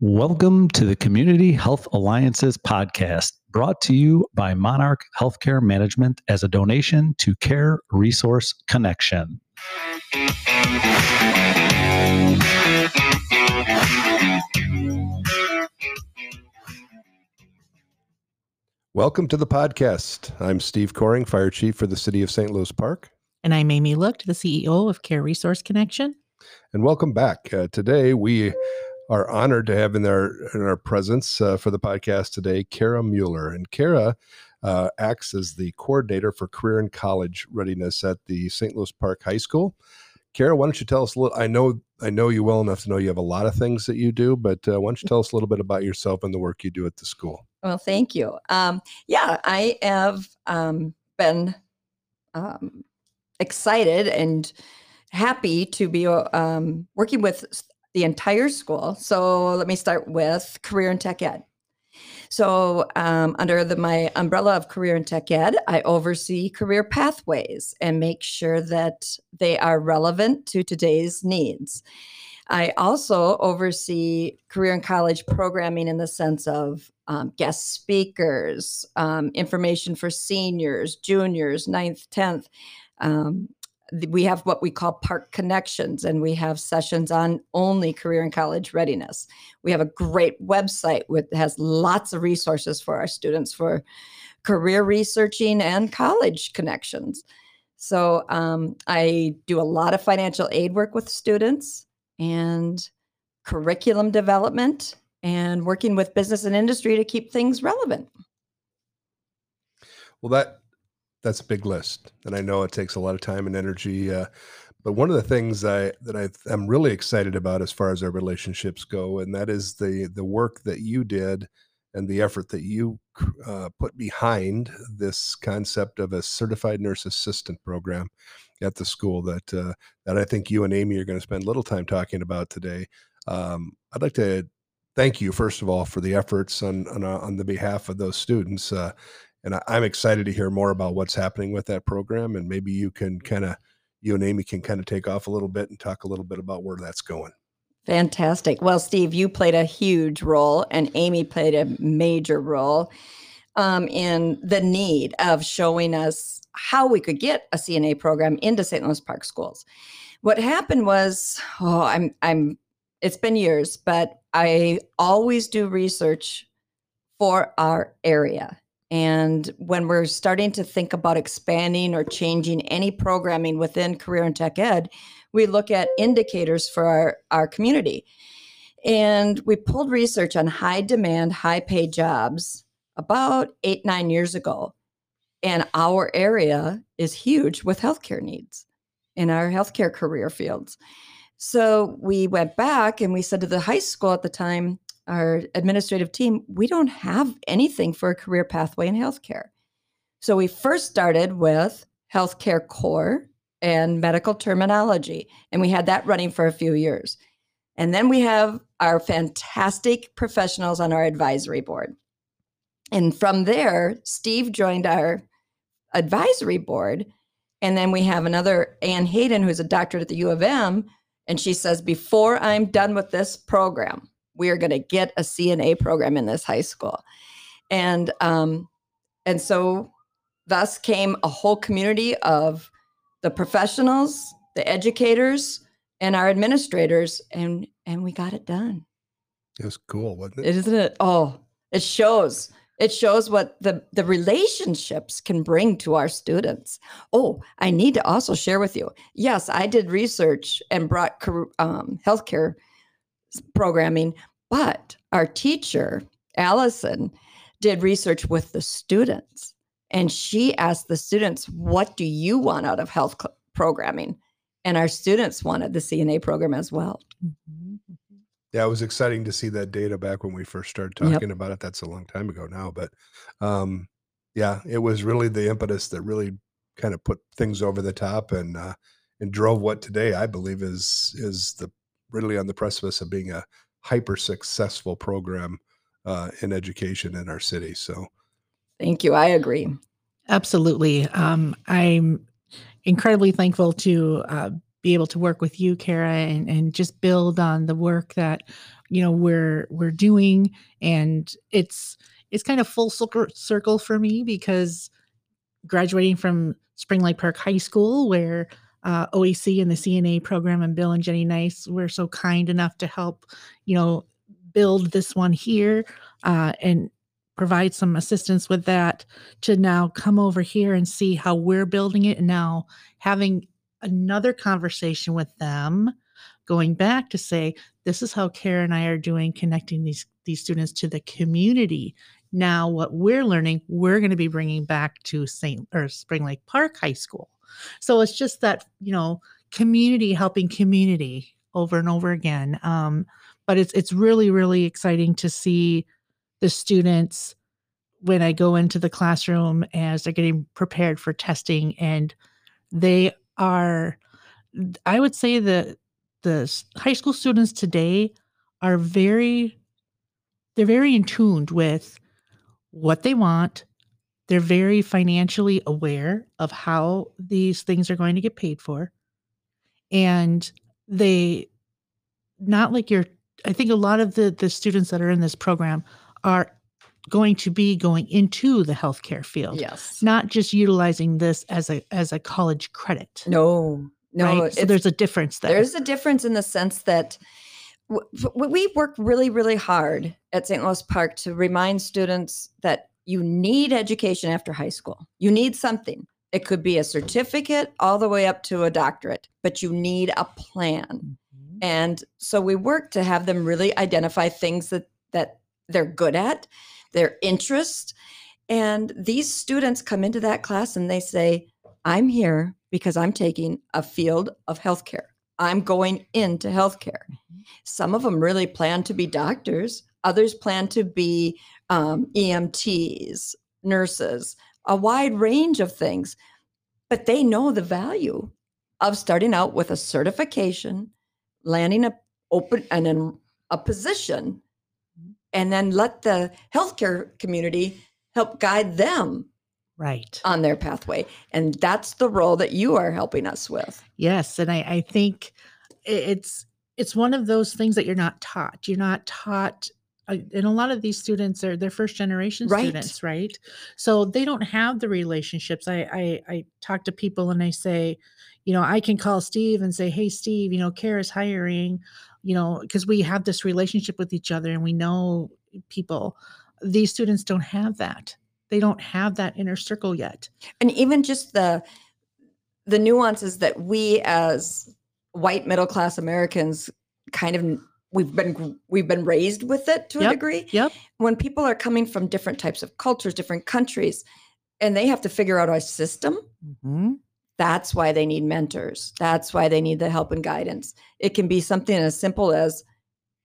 Welcome to the Community Health Alliances podcast, brought to you by Monarch Healthcare Management as a donation to Care Resource Connection. Welcome to the podcast. I'm Steve Koering, Fire Chief for the City of St. Louis Park. And I'm Amy Looked, the CEO of Care Resource Connection. And welcome back. Uh, today, we are honored to have in our in our presence uh, for the podcast today, Kara Mueller. And Kara uh, acts as the coordinator for career and college readiness at the St. Louis Park High School. Kara, why don't you tell us a little? I know I know you well enough to know you have a lot of things that you do, but uh, why don't you tell us a little bit about yourself and the work you do at the school? Well, thank you. Um, yeah, I have um, been um, excited and happy to be um, working with the entire school. So let me start with career and tech ed. So, um, under the, my umbrella of career and tech ed, I oversee career pathways and make sure that they are relevant to today's needs. I also oversee career and college programming in the sense of um, guest speakers, um, information for seniors, juniors, ninth, 10th. Um, we have what we call park connections and we have sessions on only career and college readiness we have a great website with has lots of resources for our students for career researching and college connections so um, i do a lot of financial aid work with students and curriculum development and working with business and industry to keep things relevant. Well, that that's a big list, and I know it takes a lot of time and energy. Uh, but one of the things I that I am really excited about as far as our relationships go, and that is the the work that you did and the effort that you uh, put behind this concept of a certified nurse assistant program at the school that uh, that I think you and Amy are going to spend a little time talking about today. Um, I'd like to thank you first of all for the efforts on on, uh, on the behalf of those students, uh, and I, am excited to hear more about what's happening with that program. And maybe you can kind of you and Amy can kind of take off a little bit and talk a little bit about where that's going. Fantastic. Well, Steve, you played a huge role, and Amy played a major role um, in the need of showing us how we could get a CNA program into St. Louis Park schools. What happened was, oh, I'm, I'm, it's been years, but I always do research for our area. And when we're starting to think about expanding or changing any programming within career and tech ed, we look at indicators for our, our community. And we pulled research on high demand, high paid jobs about eight, nine years ago. And our area is huge with healthcare needs in our healthcare career fields. So we went back and we said to the high school at the time, our administrative team, we don't have anything for a career pathway in healthcare. So we first started with healthcare core and medical terminology, and we had that running for a few years. And then we have our fantastic professionals on our advisory board. And from there, Steve joined our advisory board. And then we have another Ann Hayden, who's a doctorate at the U of M. And she says, before I'm done with this program, we are going to get a CNA program in this high school. And um, and so thus came a whole community of the professionals, the educators, and our administrators, and and we got it done. It was cool, wasn't it? Isn't it? Oh, it shows. It shows what the the relationships can bring to our students. Oh, I need to also share with you. Yes, I did research and brought um, healthcare programming, but our teacher Allison did research with the students and she asked the students, What do you want out of health cl- programming? And our students wanted the CNA program as well. Mm-hmm. Yeah, it was exciting to see that data back when we first started talking yep. about it. That's a long time ago now, but um, yeah, it was really the impetus that really kind of put things over the top and uh, and drove what today I believe is is the really on the precipice of being a hyper successful program uh, in education in our city. So Thank you. I agree. Absolutely. Um, I'm incredibly thankful to uh, be able to work with you, Kara, and, and just build on the work that you know we're we're doing and it's it's kind of full circle circle for me because graduating from spring lake park high school where uh, oec and the cna program and bill and jenny nice were so kind enough to help you know build this one here uh, and provide some assistance with that to now come over here and see how we're building it and now having another conversation with them going back to say this is how Kara and I are doing connecting these these students to the community. Now what we're learning, we're going to be bringing back to St. or Spring Lake Park High School. So it's just that, you know, community helping community over and over again. Um, but it's it's really really exciting to see the students when I go into the classroom as they're getting prepared for testing and they are I would say that the high school students today are very they're very in tuned with what they want. They're very financially aware of how these things are going to get paid for. And they not like your I think a lot of the the students that are in this program are going to be going into the healthcare field. Yes. Not just utilizing this as a as a college credit. No, no. right? So there's a difference there. There's a difference in the sense that w- we work really, really hard at St. Louis Park to remind students that you need education after high school. You need something. It could be a certificate all the way up to a doctorate, but you need a plan. Mhm. And so we work to have them really identify things that that they're good at, their interest. And these students come into that class and they say, I'm here because I'm taking a field of healthcare. I'm going into healthcare. Some of them really plan to be doctors, others plan to be um, EMTs, nurses, a wide range of things. But they know the value of starting out with a certification, landing a open and then a position, and then let the healthcare community help guide them Right. on their pathway. And that's the role that you are helping us with. Yes, and I, I think it's it's one of those things that you're not taught. You're not taught, and a lot of these students are they're first generation Right. students, right? So they don't have the relationships. I, I I talk to people and I say, you know, I can call Steve and say, hey, Steve, you know, care is hiring, you know, because we have this relationship with each other and we know people. These students don't have that. They don't have that inner circle yet. And even just the the nuances that we as white middle class Americans kind of we've been we've been raised with it to a degree. Yep. When people are coming from different types of cultures, different countries, and they have to figure out our system, Mhm. that's why they need mentors. That's why they need the help and guidance. It can be something as simple as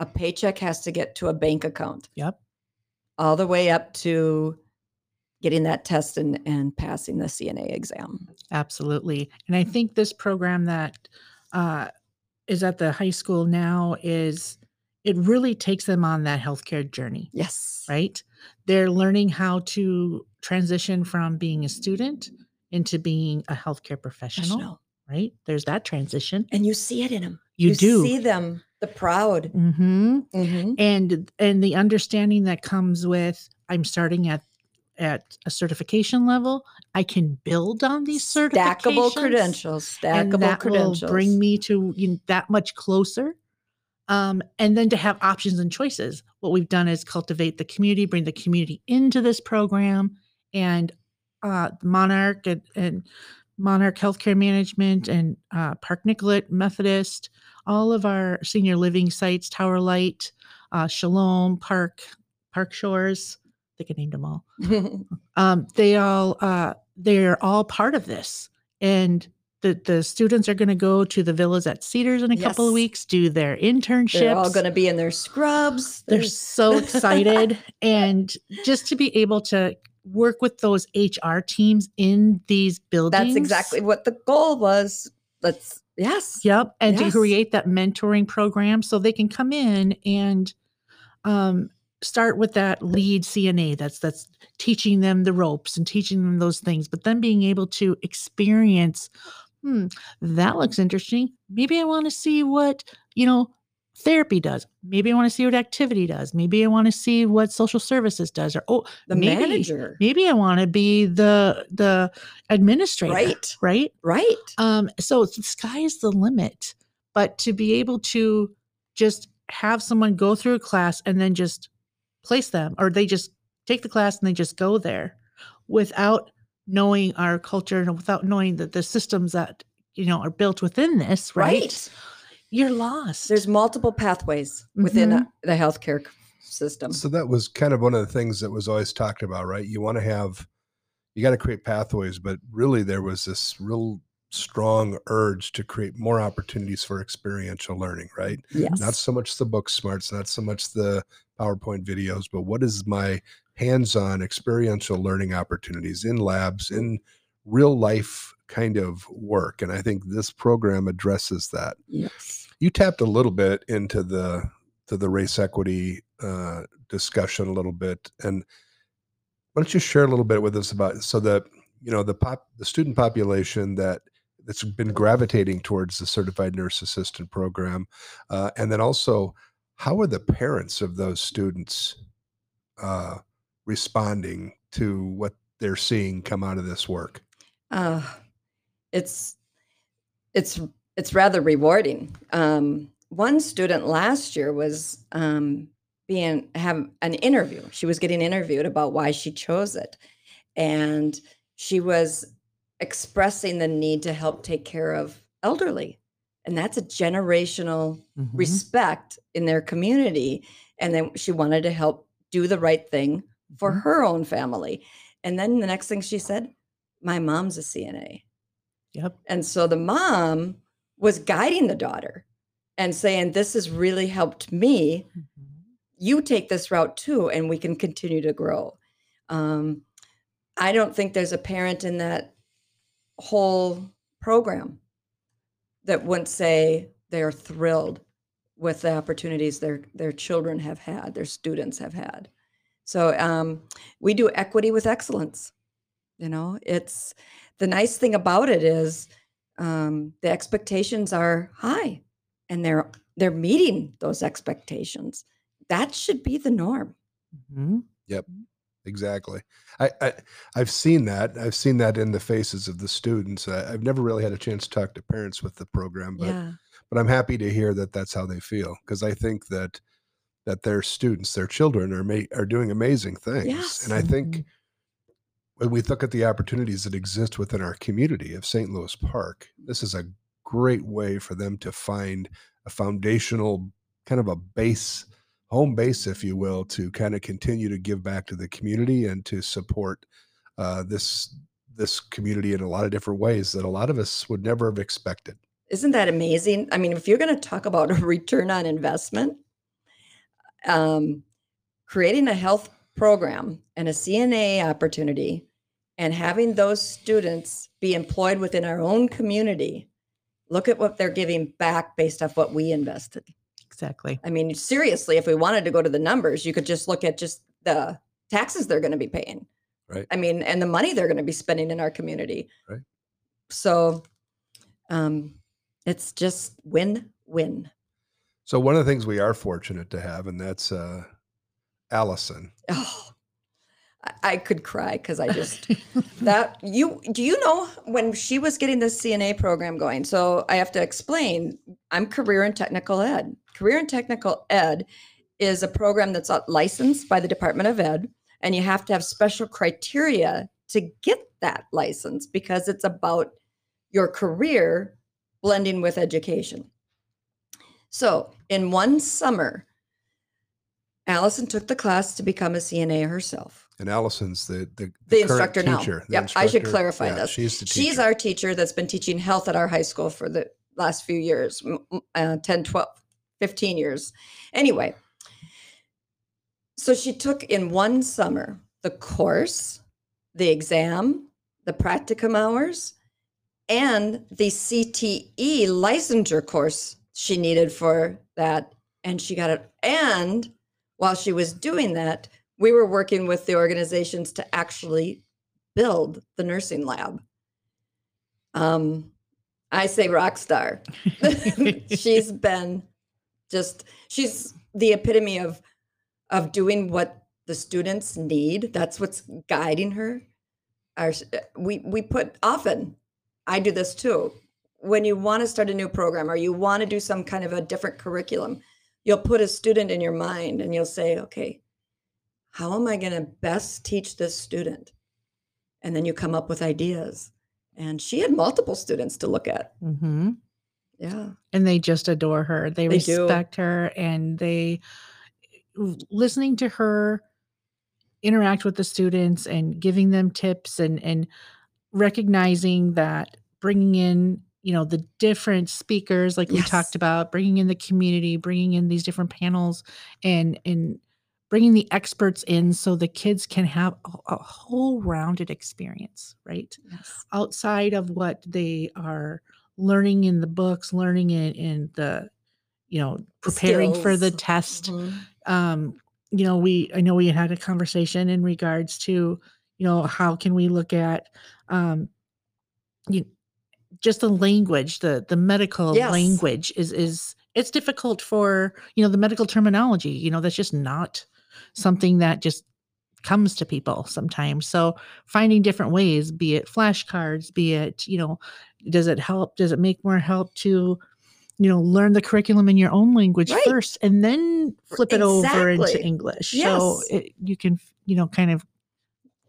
a paycheck has to get to a bank account. Yep. All the way up to getting that test and, and passing the CNA exam. Absolutely. And I think this program that uh, is at the high school now is it really takes them on that healthcare journey, Yes. right? They're learning how to transition from being a student into being a healthcare professional, Professional. right? There's that transition. And you see it in them. You, do. see them, the proud. Mhm. and and the understanding that comes with i'm starting at at a certification level i can build on these certifications Stackable credentials. and Stackable that credentials. will bring me to you know, that much closer um, and then to have options and choices. What we've done is cultivate the community bring the community into this program and uh, monarch and, and monarch healthcare management and uh, park nicollet methodist all of our senior living sites tower light uh, Sholom park park shores i think i named them all. Um, they all uh, they're all part of this. And the, the students are going to go to the villas at cedars in a couple of weeks do their internships They're all going to be in their scrubs. they're so excited and just to be able to work with those hr teams in these buildings That's exactly what the goal was. Let's, yes. Yep. And Yes. to create that mentoring program so they can come in and um, start with that lead CNA that's that's teaching them the ropes and teaching them those things, but then being able to experience, hmm, that looks interesting. Maybe I want to see what, you know, therapy does. Maybe I want to see what activity does. Maybe I want to see what social services does. Or oh, The maybe, manager. Maybe I want to be the the administrator. Right. Right. Right. Um, so the sky is the limit. But to be able to just have someone go through a class and then just place them, or they just take the class and they just go there without knowing our culture and without knowing that the systems that you know are built within this, right? Right. You're lost. There's multiple pathways within Mhm. uh, the healthcare system. So that was kind of one of the things that was always talked about, right? You want to have, you got to create pathways, but really there was this real strong urge to create more opportunities for experiential learning, right? yes. Not so much the book smarts, not so much the PowerPoint videos, but what is my hands on experiential learning opportunities in labs, in real life kind of work? And I think this program addresses that yes. you tapped a little bit into the to the race equity uh, discussion a little bit, and why don't you share a little bit with us about so that you know the pop the student population that that's been gravitating towards the certified nurse assistant program, uh, and then also how are the parents of those students uh, responding to what they're seeing come out of this work? Uh, it's it's it's rather rewarding. Um, one student last year was um, being have an interview. She was getting interviewed about why she chose it, and she was expressing the need to help take care of elderly, and that's a generational Mhm. respect in their community. And then she wanted to help do the right thing for Mhm. her own family. And then the next thing she said, My mom's a CNA. Yep. And so the mom was guiding the daughter and saying, This has really helped me. You take this route too, and we can continue to grow. Um, I don't think there's a parent in that whole program that wouldn't say they're thrilled with the opportunities their their children have had, their students have had. So um, we do equity with excellence. You know, it's the nice thing about it is um, the expectations are high, and they're they're meeting those expectations. That should be the norm. Mhm. Exactly. I, I I've seen that. I've seen that in the faces of the students. I, I've never really had a chance to talk to parents with the program, but yeah, but I'm happy to hear that that's how they feel because I think that that their students, their children, are ma- are doing amazing things. Yes. And I think Mhm. when we look at the opportunities that exist within our community of St. Louis Park, this is a great way for them to find a foundational kind of a base home base, if you will, to kind of continue to give back to the community and to support uh, this this community in a lot of different ways that a lot of us would never have expected. isn't that amazing? I mean, if you're going to talk about a return on investment, um, creating a health program and a CNA opportunity, and having those students be employed within our own community. Look at what they're giving back based off what we invested. Exactly. I mean, seriously, if we wanted to go to the numbers, you could just look at just the taxes they're going to be paying. Right. I mean, and the money they're going to be spending in our community. Right. So um, it's just win win. So one of the things we are fortunate to have, and that's uh, Allison. Oh, I, I could cry because I just that you do you know when she was getting this CNA program going? So I have to explain. I'm career and technical ed. Career and technical ed is a program that's uh, licensed by the Department of Ed, and you have to have special criteria to get that license because it's about your career blending with education. So in one summer, Allison took the class to become a CNA herself. And Allison's the the, The current instructor now. teacher, the Yep, I should clarify Yeah, this. She's the teacher. She's our teacher that's been teaching health at our high school for the last few years, uh, 10, 12, 15 years. Anyway, so she took in one summer the course, the exam, the practicum hours, and the CTE licensure course she needed for that. And she got it. And while she was doing that, we were working with the organizations to actually build the nursing lab. Um, I say rock star. She's been just she's the epitome of of doing what the students need. That's what's guiding her. Our, we we put often. I do this too. When you want to start a new program or you want to do some kind of a different curriculum, you'll put a student in your mind and you'll say, "Okay, how am I going to best teach this student?" And then you come up with ideas. And she had multiple students to look at. hmm Yeah. And they just adore her. They, They do. respect her and they listening to her interact with the students and giving them tips and and recognizing that bringing in you know the different speakers like we talked about bringing in the community bringing in these different panels and and bringing the experts in so the kids can have a, a whole rounded experience right Yes. outside of what they are learning in the books, learning in, in the, you know, preparing for the skills. test. Mhm. Um, you know, we I know we had a conversation in regards to, you know, how can we look at um you just the language, the the medical Yes. language is is it's difficult for, you know, the medical terminology, you know, that's just not something that just comes to people sometimes. So finding different ways, be it flashcards, be it, you know, does it help? Does it make more help to, you know, learn the curriculum in your own language Right. first and then flip it over into Exactly. English? So it, you can, you know, kind of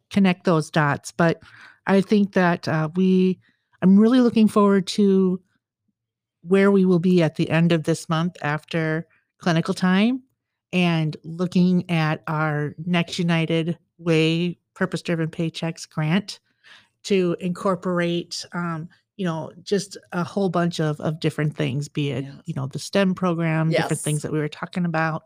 connect those dots. But I think that uh, we, I'm really looking forward to where we will be at the end of this month after clinical time and looking at our Next United Way purpose driven paychecks grant to incorporate um, you know just a whole bunch of of different things be it Yes. you know the STEM program different things that we were talking about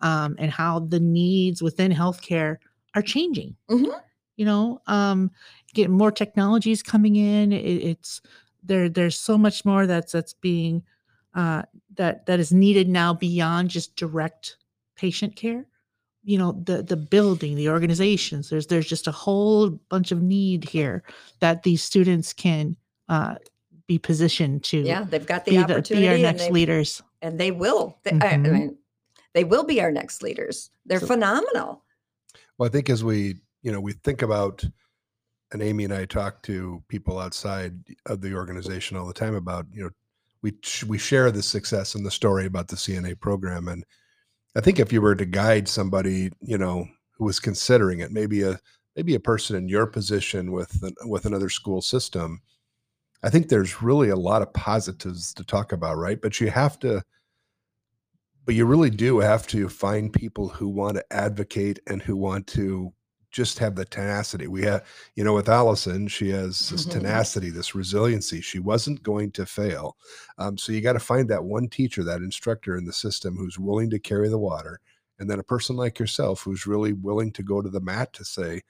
um, and how the needs within healthcare are changing Mhm. you know um getting more technologies coming in it, it's there there's so much more that's that's being uh that that is needed now beyond just direct patient care you know the the building the organizations there's there's just a whole bunch of need here that these students can uh be positioned to Yeah, they've got the be, the, be opportunity our and, next they, leaders and they will. They, I- I, mean, they will be our next leaders. They're So- phenomenal. Well, I think as we, you know, we think about, and Amy and I talk to people outside of the organization all the time about, you know, we we share the success and the story about the CNA program, and I think if you were to guide somebody, you know, who was considering it, maybe a maybe a person in your position with with another school system, I think there's really a lot of positives to talk about, right? But you have to but you really do have to find people who want to advocate and who want to just have the tenacity. We have, you know, with Allison, she has this tenacity, this resiliency. She wasn't going to fail. Um, so you got to find that one teacher, that instructor in the system who's willing to carry the water. And then a person like yourself who's really willing to go to the mat to say,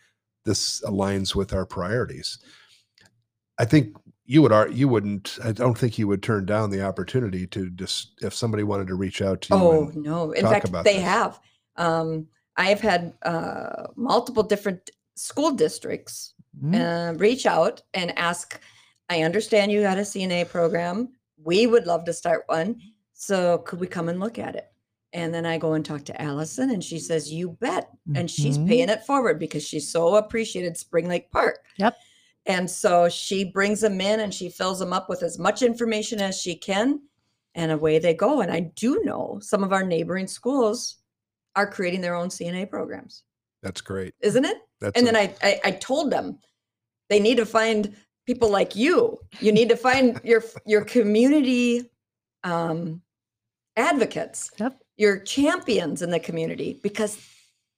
this aligns with our priorities. I think you would you wouldn't I don't think you would turn down the opportunity to just if somebody wanted to reach out to you Oh no! In fact, they this. have. Um, I have had uh, multiple different school districts Mm. uh, reach out and ask. I understand you got a CNA program. We would love to start one. So could we come and look at it? And then I go and talk to Allison, and she says, "You bet." And she's Mhm. paying it forward because she so appreciated Spring Lake Park. Yep. And so she brings them in and she fills them up with as much information as she can, and away they go. And I do know some of our neighboring schools are creating their own CNA programs, that's great. isn't it? That's and a- then I, I I told them they need to find people like you. You need to find your your community um, advocates, Yep. your champions in the community because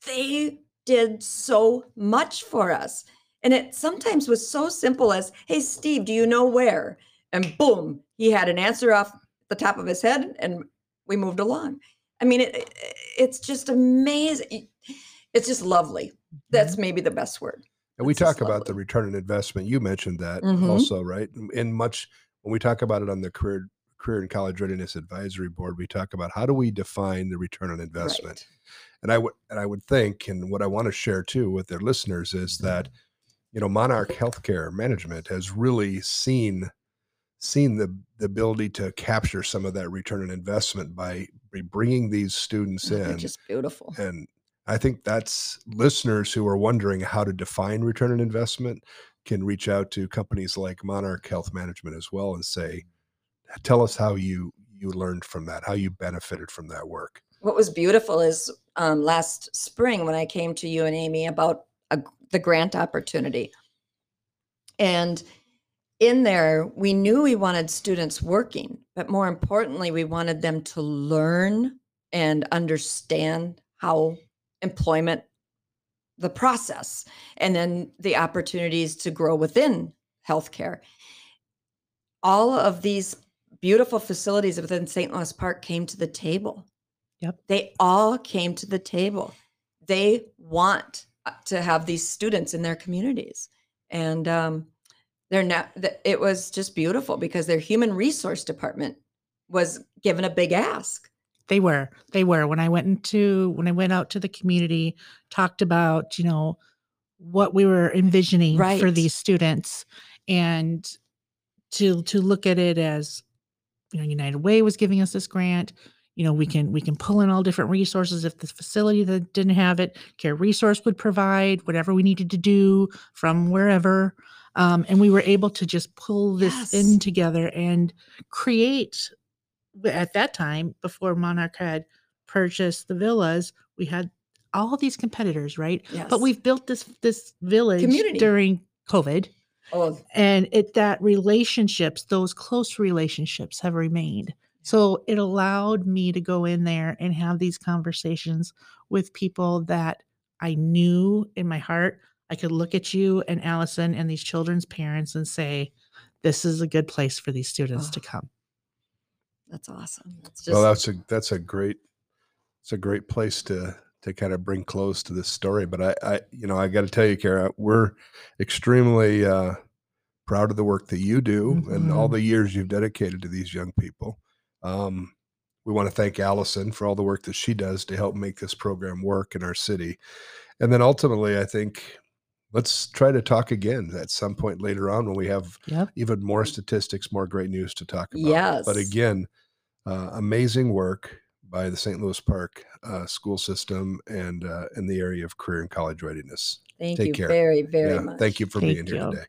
they did so much for us. And it sometimes was so simple as, "Hey, Steve, do you know where?" And boom, he had an answer off the top of his head, and we moved along. I mean, it, it- it's just amazing. It's just lovely. That's Mm-hmm. maybe the best word. and we That's talk about the return on investment. You mentioned that Mhm. also, right? In- In much when we talk about it on the career career and college readiness advisory board, we talk about how do we define the return on investment. Right. and I would and I would think, and what I want to share too with their listeners is that you know Monarch Healthcare Management has really seen seen the the ability to capture some of that return on investment by, bringing these students Oh, in just beautiful. and I think that's listeners who are wondering how to define return on investment can reach out to companies like Monarch Health Management as well and say, tell us how you you learned from that, how you benefited from that work. what was beautiful is um, last spring when I came to you and Amy about a, the grant opportunity. And in there, we knew we wanted students working, but more importantly, we wanted them to learn and understand how employment, the process, and then the opportunities to grow within healthcare. All of these beautiful facilities within St. Louis Park came to the table. Yep. They all came to the table. They want uh, to have these students in their communities. And um, they're not, it was just beautiful because their human resource department was given a big ask. They were. They were. When I went into when I went out to the community, talked about, you know, what we were envisioning for these students and to to look at it as you know, United Way was giving us this grant. You know, we can we can pull in all different resources if the facility that didn't have it, care resource would provide whatever we needed to do from wherever. Um, and we were able to just pull this in together and create at that time before monarch had purchased the villas we had all these competitors right Yes. but we've built this this village Community. during covid oh, and it that relationships those close relationships have remained so it allowed me to go in there and have these conversations with people that i knew in my heart i could look at you and allison and these children's parents and say this is a good place for these students to Oh. come that's awesome. That's just, well, that's a that's a great it's a great place to to kind of bring close to this story. But I, I you know, I got to tell you, Kara, we're extremely uh, proud of the work that you do and all Mhm. the years you've dedicated to these young people. Um, we want to thank Allison for all the work that she does to help make this program work in our city. And then ultimately, I think let's try to talk again at some point later on when we have yep even more statistics, more great news to talk about. Yes. But again, uh, amazing work by the St. Louis Park uh, school system and uh, in the area of career and college readiness. thank take you care. very, very yeah, much. thank you for Thank being here today.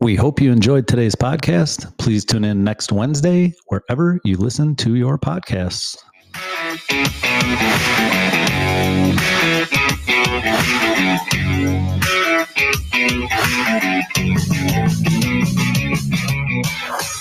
We hope you enjoyed today's podcast. Please tune in next Wednesday wherever you listen to your podcasts. Thank you.